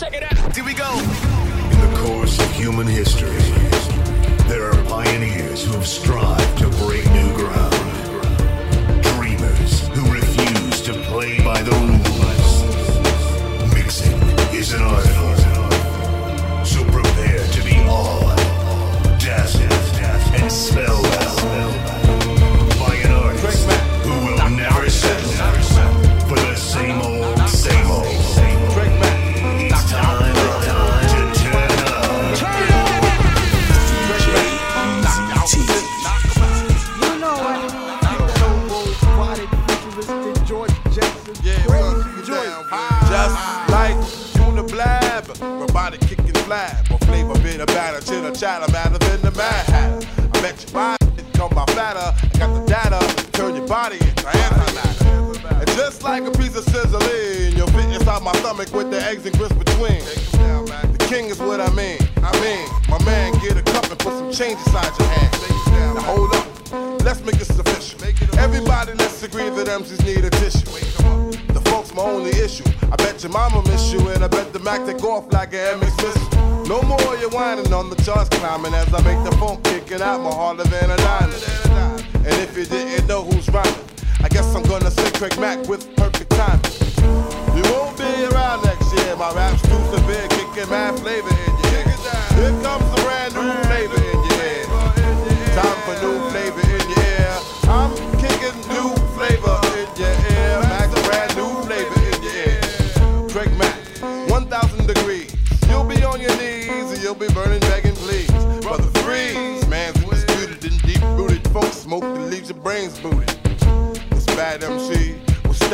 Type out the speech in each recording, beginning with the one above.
Check it out. Here we go. In the course of human history, there are pioneers who have strived to break new ground. Dreamers who refuse to play by the rules. Stomach with the eggs and grits between. The king is what I mean. I mean, my man, get a cup and put some change inside your hand. Now hold up, let's make this official. Everybody, let's agree that MCs need a tissue. The funk's my only issue. I bet your mama miss you, and I bet the Mack take off like an MX missile. No more you whining on the charts climbing as I make the funk kicking out more harder than a diamond. And if you didn't know who's rhyming, I guess I'm gonna say Craig Mack with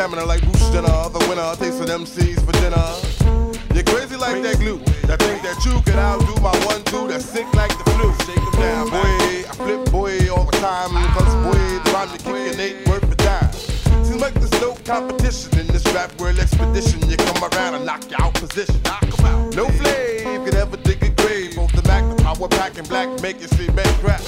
stamina like Bruce Jenner. The winner takes an MCs for dinner. You're crazy like that glue. That think that you could outdo my one two that's sick like the flu. Shake Shake 'em down, boy. I flip boy all the time. Cause boy, the rhyme you kicking ain't worth a dime. Seems like there's no competition in this rap world expedition. You come around and knock you out position. Knock 'em out. No flame could ever dig a grave. Both the Mack, the power pack, and black make it see back crap.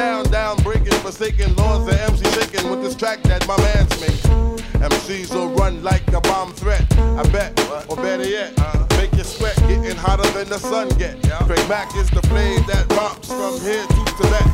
Down, down, breaking, forsaken laws of MC shaking with this track that my man's making. MCs will run like a bomb threat. I bet, or better yet, make you sweat, getting hotter than the sun get. Craig Mack is the flame that romps from here to Tibet.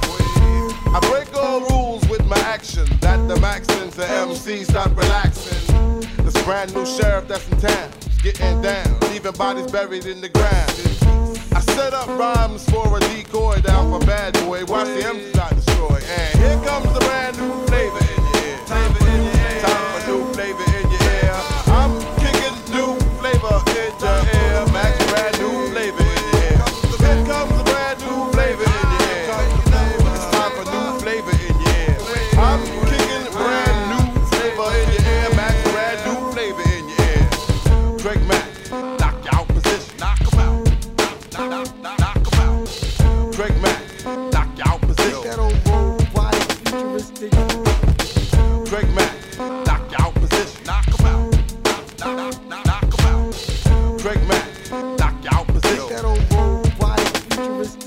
I break all rules with my action. That the max into MC stop relaxing. This brand new sheriff that's in town getting down, leaving bodies buried in the ground. I set up rhymes for a decoy down for bad boy. Watch the MC not destroy. And here comes the brand new flavor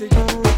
futuristic. Ha!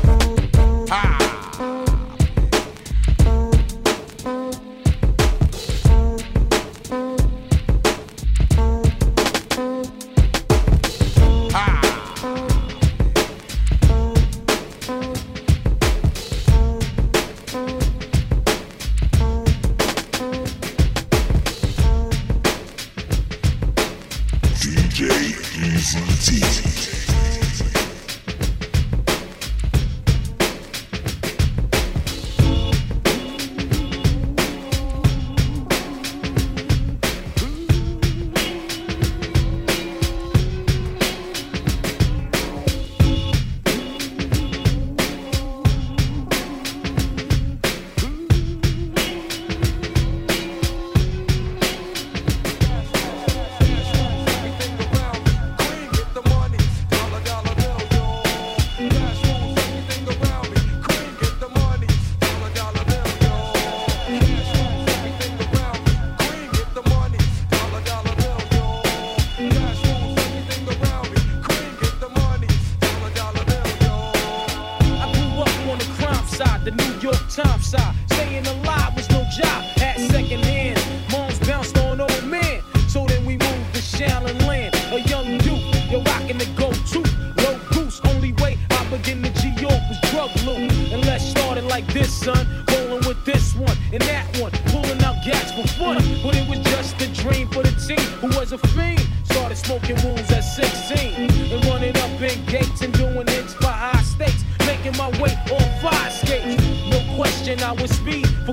rough side. Staying alive was no job at second hand. Moms bounced on old man, So then we moved to Shaolin Land. A young dude, you're rocking the go to. Low goose, only way I begin to G York was drug loot. And let's start it like this, son. Rolling with this one and that one. Pulling out gas for fun. But it was just a dream for the team who was a fiend. Started smoking weed.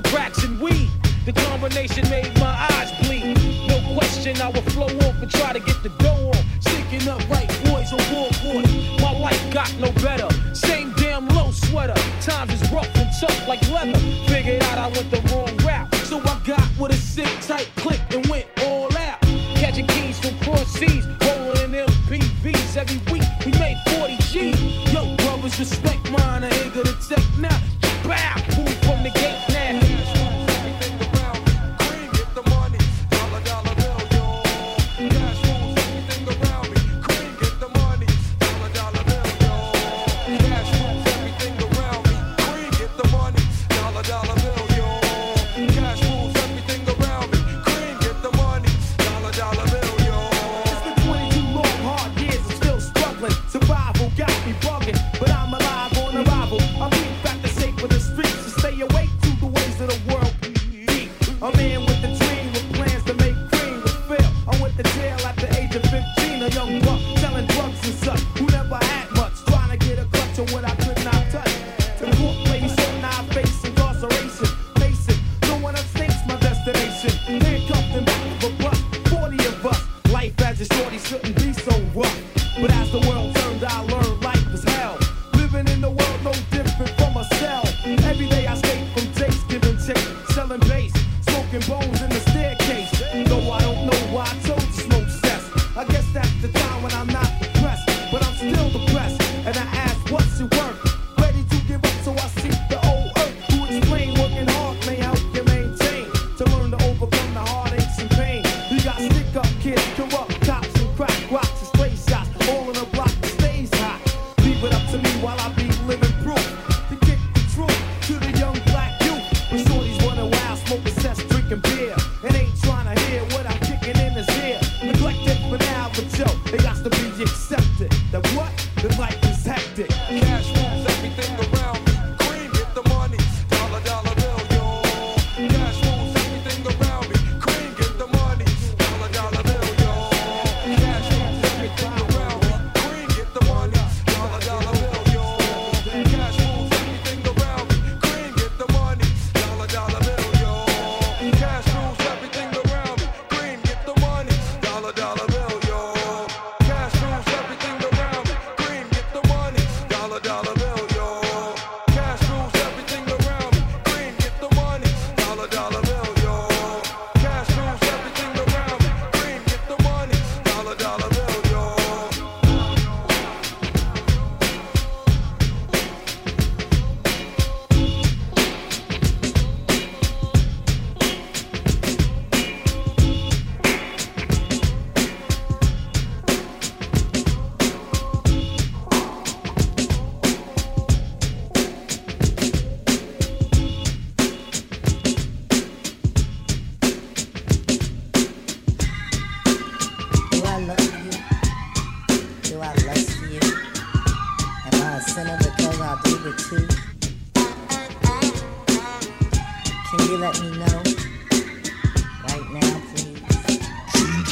cracks and weed. The combination made my eyes bleed. No question, I would flow off and try to get the dough off. Sticking up right boys on warboard. My life got no better. Same damn low sweater. Times is rough and tough like leather. Figured out I went the wrong route, so I got with a sick tight click.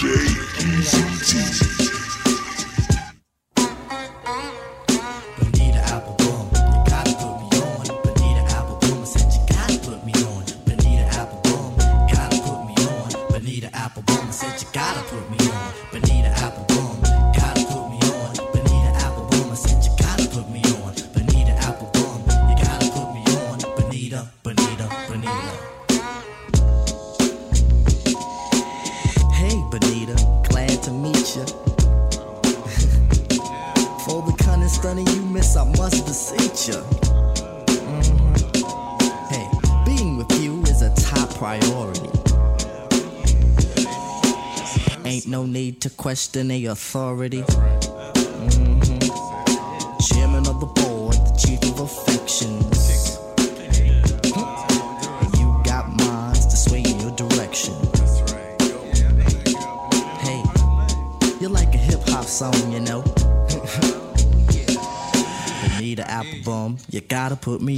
day. question their authority. Mm-hmm. Chairman of the board, the chief of affections. Mm-hmm. You got minds to sway in your direction. Hey, you're like a hip hop song, you know. Need an bum, you gotta put me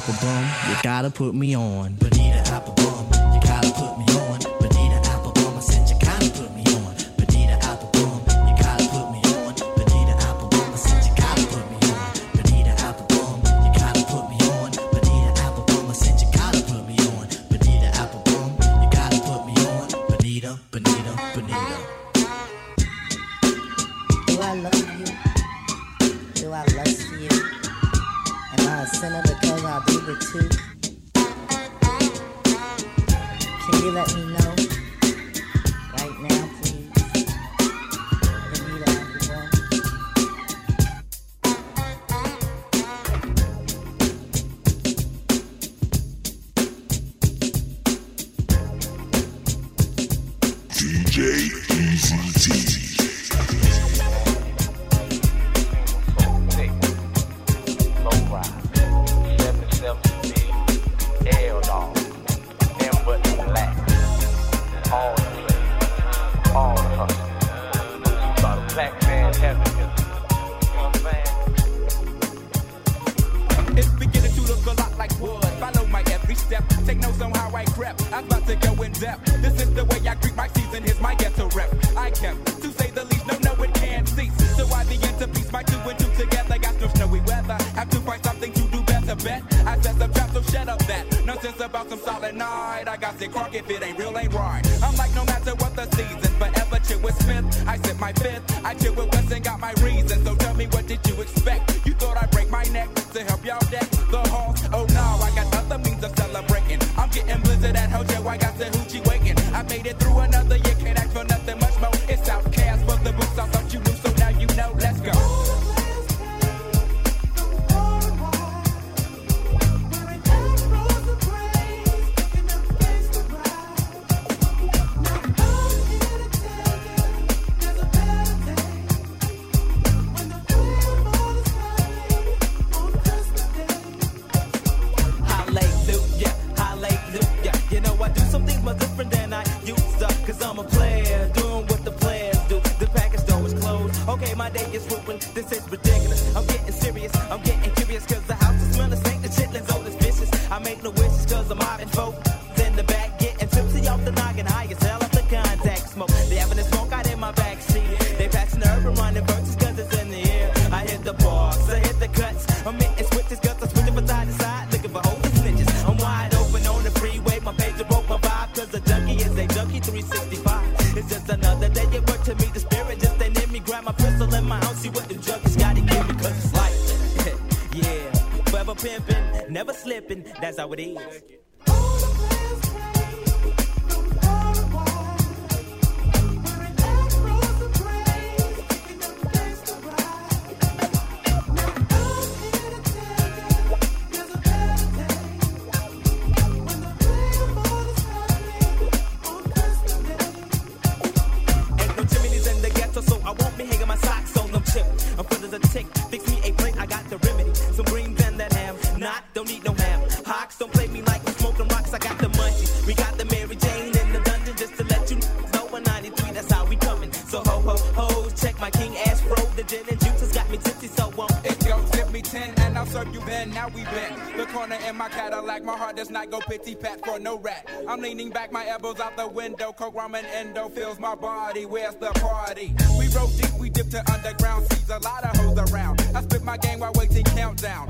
apple bum, you gotta put me on. Bonita Applebum, you gotta put me on. Bonita Applebum, I said you gotta put me on. Bonita Applebum, you gotta put me on. Bonita Applebum, I said you gotta put me on. Bonita Applebum, you gotta put me on. Bonita Applebum, I said you gotta put me on. Bonita Applebum, you gotta put me on. Bonita, Bonita, Bonita. Do I love you? Do I lust you? I send because I do it too. Can you let me know? how it is. not go pity pat for no rat. I'm leaning back, my elbows out the window. Coke, ramen, endo fills my body. Where's the party? We rode deep, we dipped to underground. Sees a lot of hoes around. I spit my game while waiting countdown.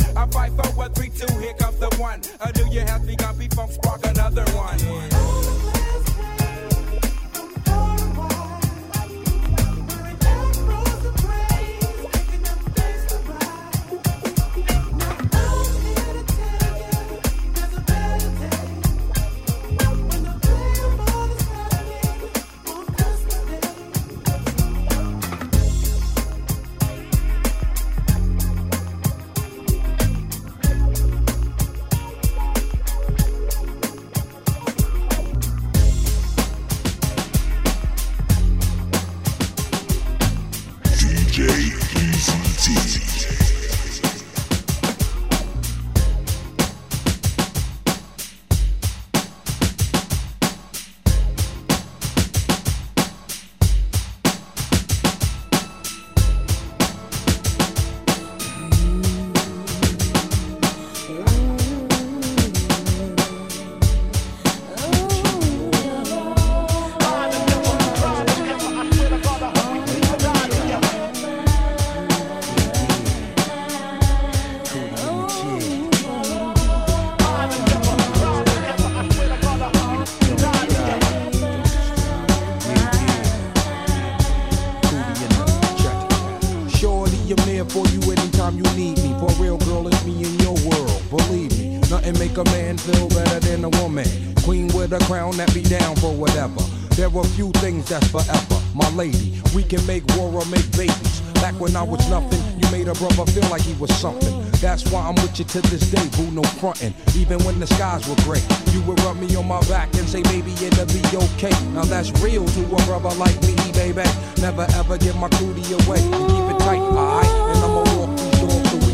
you to this day, boo, no frontin'. Even when the skies were gray, you would rub me on my back and say, baby, it'll be okay. Now that's real to a brother like me, baby. Never ever give my booty away. Keep it tight, alright?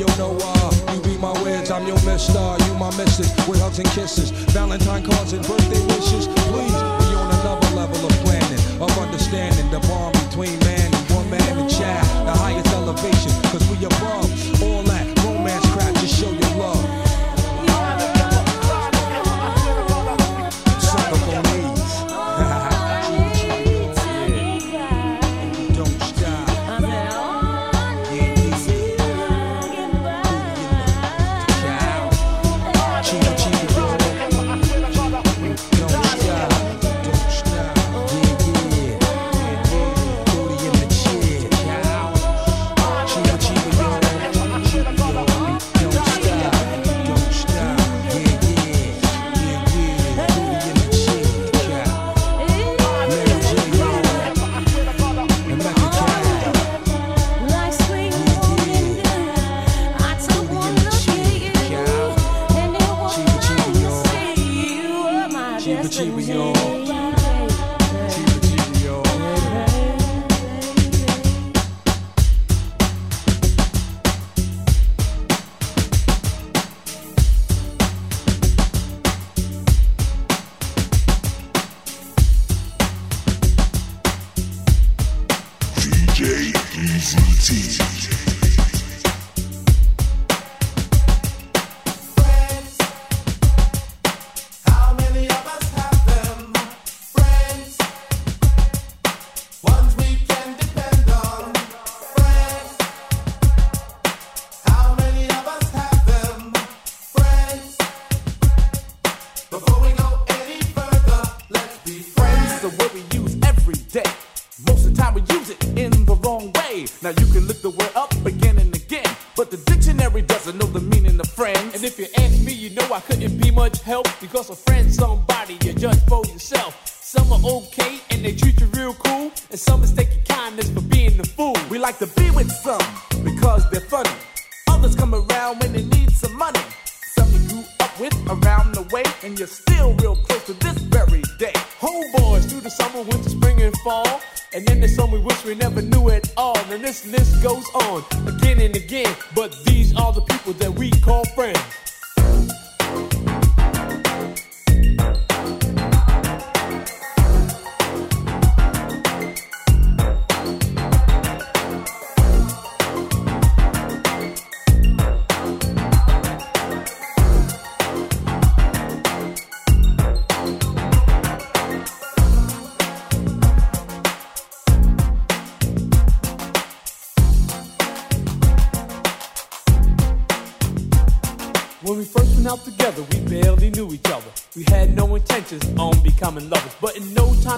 you know why. You be my wedge, I'm your mister, you my missus. With hugs and kisses, Valentine cards and birthday wishes. Please, be on another level of planning, of understanding the bond between man and woman and child. The highest elevation, cause we above.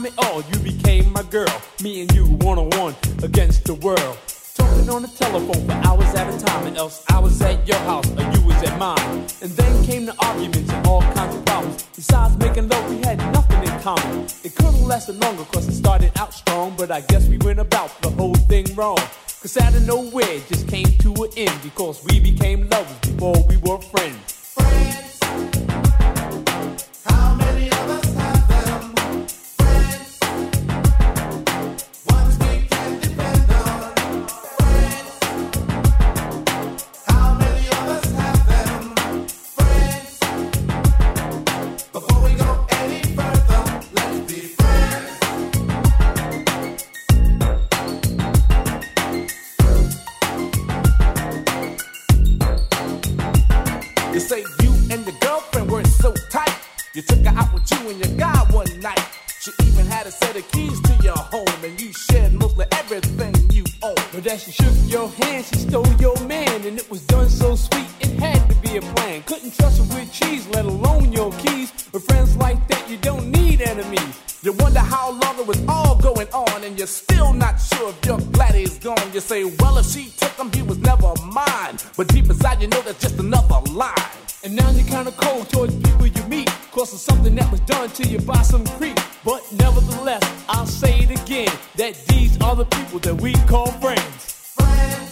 Time all, you became my girl. Me and you, one on one against the world. Talking on the telephone for hours at a time, and else I was at your house or you was at mine. And then came the arguments and all kinds of problems. Besides making love, we had nothing in common. It could have lasted longer, cause it started out strong, but I guess we went about the whole thing wrong. Cause out of nowhere, it just came to an end because we became lovers before we were friends. You took her out with you and your guy one night. She even had a set of keys to your home, and you shared mostly everything you own. But as she shook your hand, she stole your man, and it was done so sweet, it had to be a plan. Couldn't trust her with cheese, let alone your keys. With friends like that, you don't need enemies. You wonder how long it was all going on, and you're still not sure if your glad he's gone. You say, well, if she took him, he was never mine. But deep inside, you know that's just another lie. And now you're kinda cold towards people you of something that was done to you by some creep. But nevertheless, I'll say it again, that these are the people that we call friends. How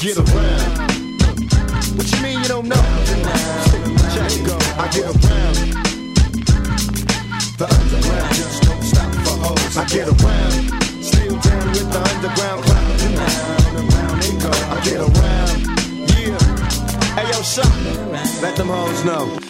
get around. What you mean you don't know? Check go. I get around. The underground just don't stop for hoes. I get around. Still down with the underground go. I get around. Yeah. Hey yo, shot. Let them hoes know.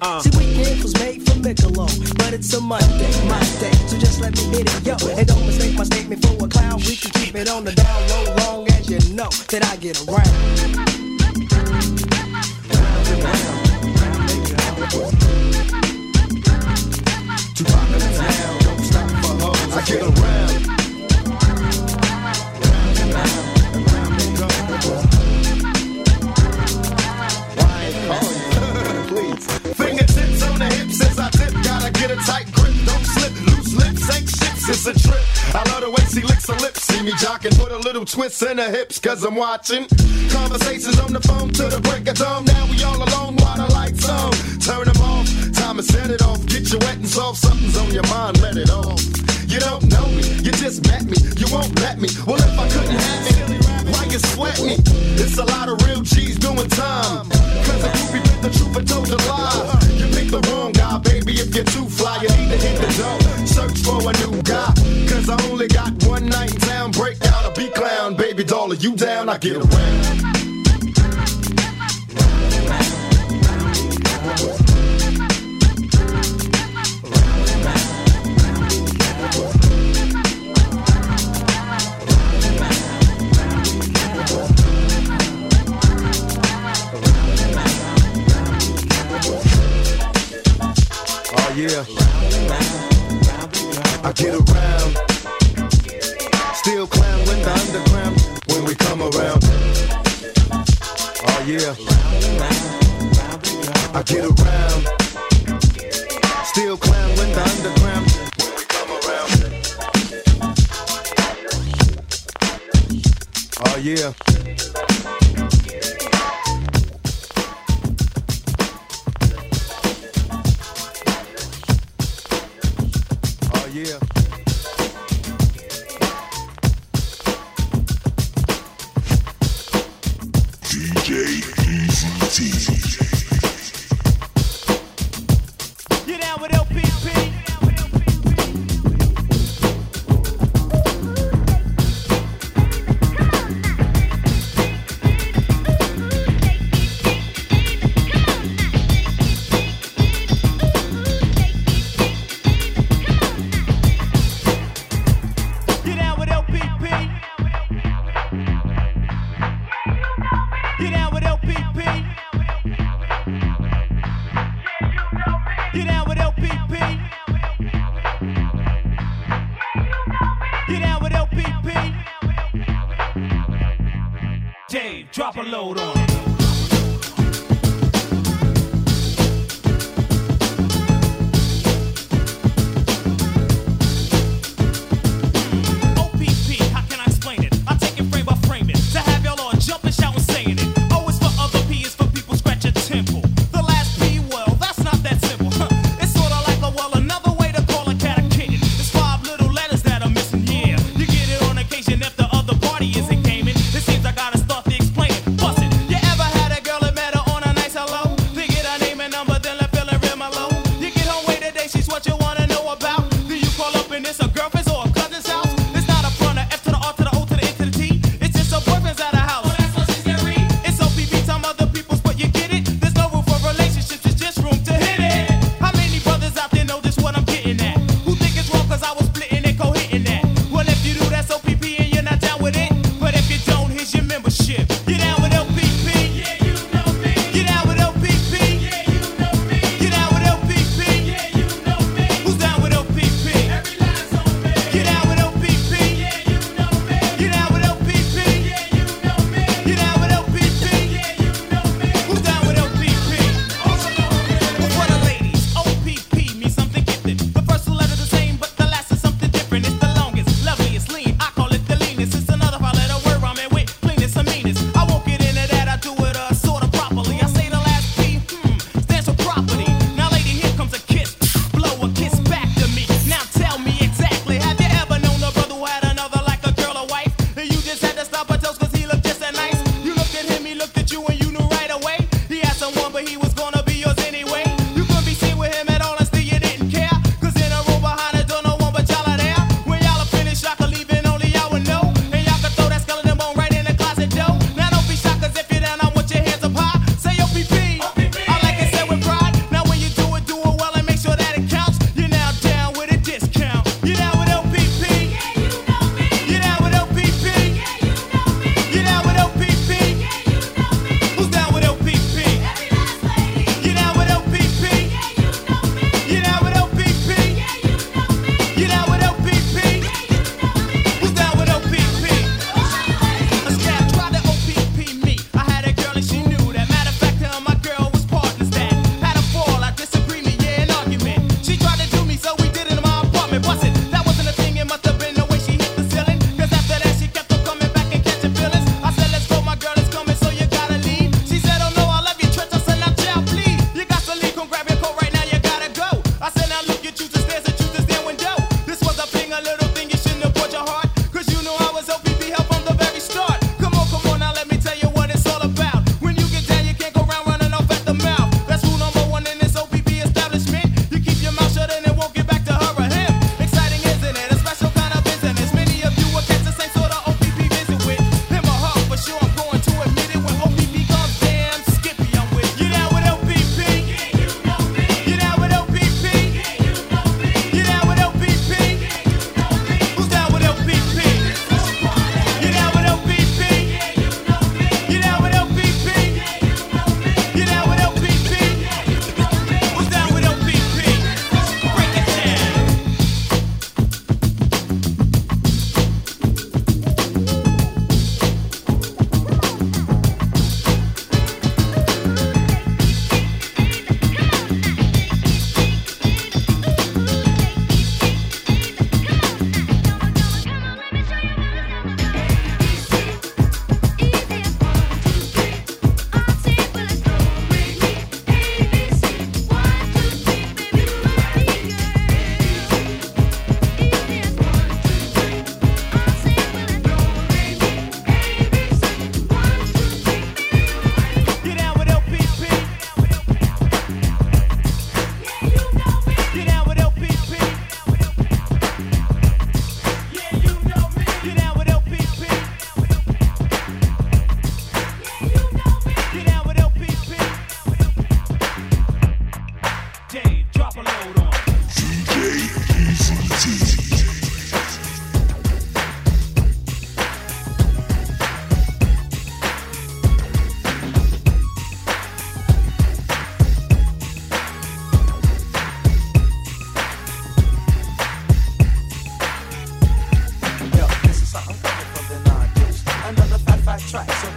Uh. See, weekend was made for Michelob, but it's a Monday, my day. So just let me hit it, yo. And don't mistake my statement for a clown. We can keep it on the down low, long as you know that I get around. I get around. It's a trip. I love the way she licks her lips. See me jocking. Put a little twist in her hips. Cause I'm watching. Conversations on the phone to the break of dawn. Now we all alone while the lights on. Turn them off. Time to set it off. Get you wet and soft. Something's on your mind. Let it off. You don't know me. You just met me. You won't let me. Well, if I couldn't have it, why you sweat me? It's a lot of real G's doing time. Cause a groupie bit the truth and told a lie. If you're too fly, you need to hit the door. Search for a new guy. Cause I only got one night in town. Break out a B clown, baby doll. Are you down? I get around. Yeah. I get around. Still clown with the underground when we come around. Oh yeah. I get around. Still clown with the underground when we come around. Oh yeah.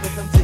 with them.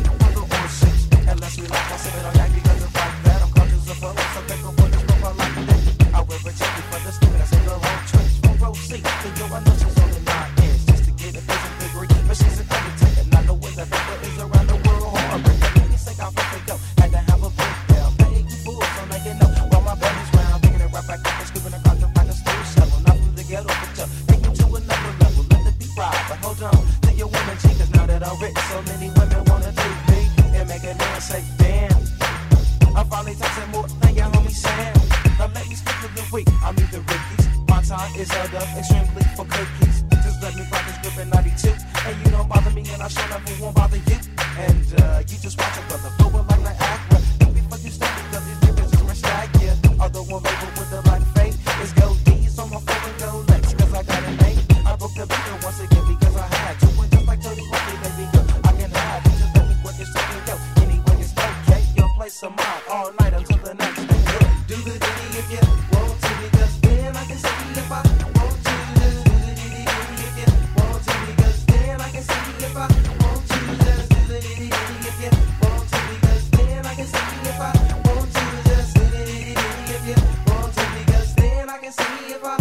see if I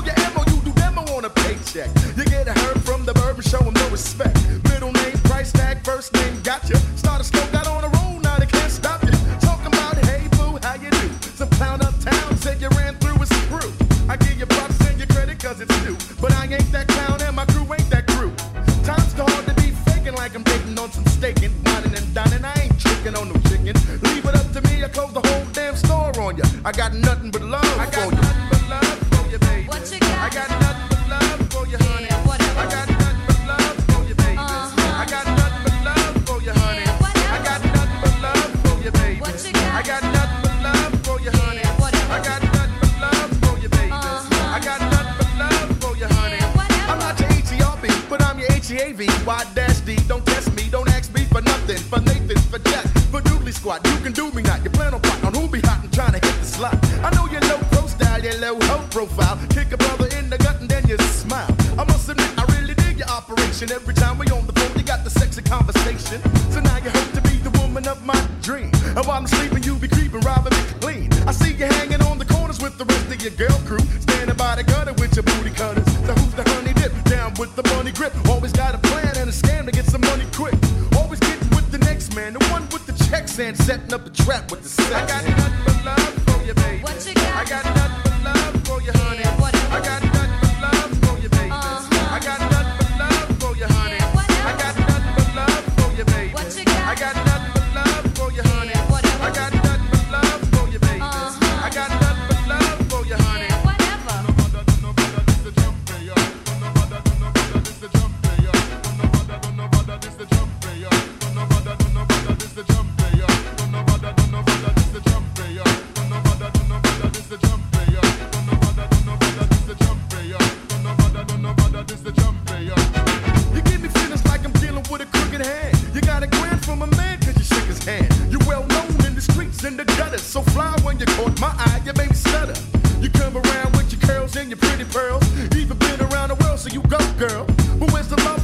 You can do me not. You plan on plotting on who be hot and trying to hit the slot. I know your low pro style, your low hoe profile. Kick a brother in the gut and then you smile. I must admit, I really dig your operation. Every time we on the phone, you got the sexy conversation. So now you hope to be the woman of my dream. And while I'm sleeping, you be creeping, robbing me clean. I see you hanging on the corners with the rest of your girl crew. Standing by the gutter with your booty cutters. So who's the honey dip? Down with the money grip. Always got a plan and a scam to get accent, setting up a trap with the sex. I got nothing but love for you, baby. What you got? I got Even been around the world, so you go, girl. But where's the love?